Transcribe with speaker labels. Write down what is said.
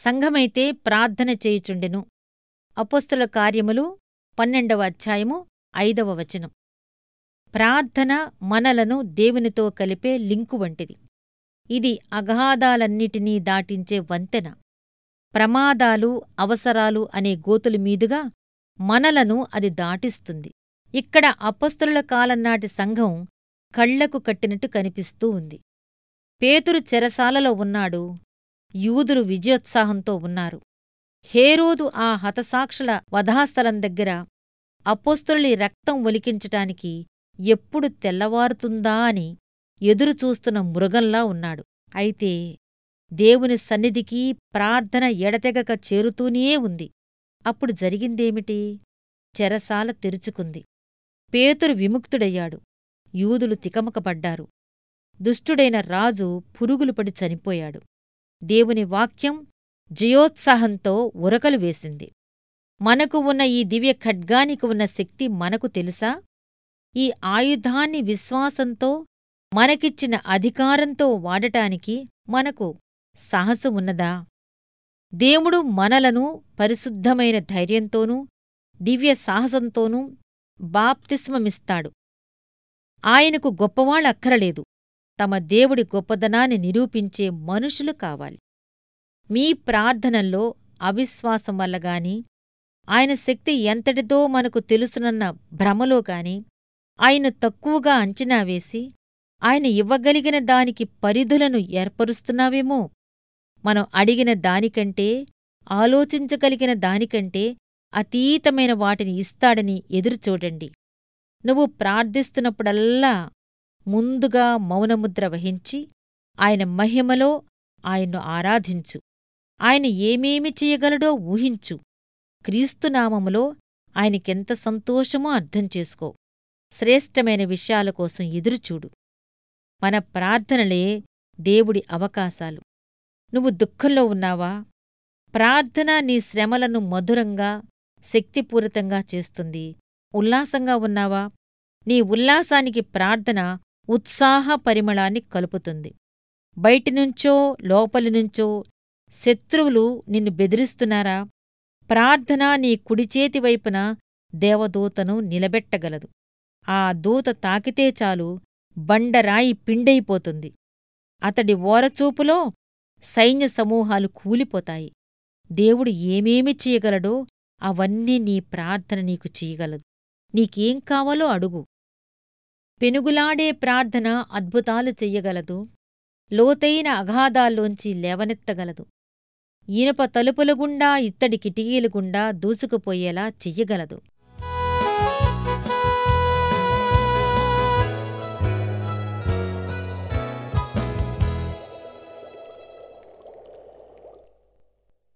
Speaker 1: సంఘమైతే ప్రార్థన చేయుచుండెను. అపోస్తుల కార్యములు పన్నెండవ అధ్యాయము ఐదవ వచనం. ప్రార్థన మనలను దేవునితో కలిపే లింకు వంటిది. ఇది అగాధాలన్నిటినీ దాటించే వంతెన. ప్రమాదాలు అవసరాలు అనే గోతుల మీదుగా మనలను అది దాటిస్తుంది. ఇక్కడ అపస్తుల కాలంనాటి సంఘం కళ్ళకు కట్టినట్టు కనిపిస్తూ ఉంది. పేతురు చెరసాలలో ఉన్నాడు. యూదులు విజయోత్సాహంతో ఉన్నారు. హేరోదు ఆ హతసాక్షుల వధాస్థలం దగ్గర అపోస్తులి రక్తం ఒలికించటానికి ఎప్పుడు తెల్లవారుతుందా అని ఎదురుచూస్తున్న మృగంలా ఉన్నాడు. అయితే దేవుని సన్నిధికి ప్రార్థన ఎడతెగక చేరుతూనే ఉంది. అప్పుడు జరిగిందేమిటి? చెరసాల తెరుచుకుంది. పేతురు విముక్తుడయ్యాడు. యూదులు తికమకపడ్డారు. దుష్టుడైన రాజు పురుగులు పడి చనిపోయాడు. దేవుని వాక్యం జయోత్సాహంతో ఉరకలు వేసింది. మనకు ఉన్న ఈ దివ్య ఖడ్గానికి ఉన్న శక్తి మనకు తెలుసా? ఈ ఆయుధాన్ని విశ్వాసంతో మనకిచ్చిన అధికారంతో వాడటానికి మనకు సాహసం ఉన్నదా? దేవుడు మనలను పరిశుద్ధమైన ధైర్యంతోనూ దివ్య సాహసంతోనూ బాప్తిస్మమిస్తాడు. ఆయనకు గొప్పవాళ్ళక్కరలేదు తమ దేవుడి గొప్పదనాన్ని నిరూపించే మనుషులు కావాలి. మీ ప్రార్థనల్లో అవిశ్వాసం వల్ల గాని ఆయన శక్తి ఎంతటిదో మనకు తెలుసునన్న భ్రమలో గాని ఆయన తక్కువగా అంచనా వేసి ఆయన ఇవ్వగలిగిన దానికి పరిధులను ఏర్పరుస్తున్నావేమో? మనం అడిగిన దానికంటే ఆలోచించగలిగిన దానికంటే అతీతమైన వాటిని ఇస్తాడని ఎదురుచూడండి. నువ్వు ప్రార్థిస్తున్నప్పుడల్లా ముందుగా మౌనముద్ర వహించి ఆయన మహిమలో ఆయన్ను ఆరాధించు. ఆయన ఏమేమి చేయగలడో ఊహించు. క్రీస్తునామములో ఆయనకెంత సంతోషమో అర్థం చేసుకో. శ్రేష్టమైన విషయాల కోసం ఎదురుచూడు. మన ప్రార్థనలే దేవుడి అవకాశాలు. నువ్వు దుఃఖంలో ఉన్నావా? ప్రార్థన నీ శ్రమలను మధురంగా శక్తిపూరితంగా చేస్తుంది. ఉల్లాసంగా ఉన్నావా? నీ ఉల్లాసానికి ప్రార్థన ఉత్సాహ పరిమళాన్ని కలుపుతుంది. బయటినుంచో లోపలినుంచో శత్రువులు నిన్ను బెదిరిస్తున్నారా? ప్రార్థన నీ కుడిచేతి వైపున దేవదూతను నిలబెట్టగలదు. ఆ దూత తాకితే చాలు బండరాయి పిండైపోతుంది. అతడి ఓరచూపులో సైన్య సమూహాలు కూలిపోతాయి. దేవుడు ఏమేమి చేయగలడో అవన్నీ నీ ప్రార్థన నీకు చేయగలదు. నీకేం కావాలో అడుగు. పెనుగులాడే ప్రార్థన అద్భుతాలు చెయ్యగలదు. లోతైన అగాధాల్లోంచి లేవనెత్తగలదు. ఇనుప తలుపుల గుండా ఇత్తడి కిటికీలు గుండా దూసుకుపోయేలా చెయ్యగలదు.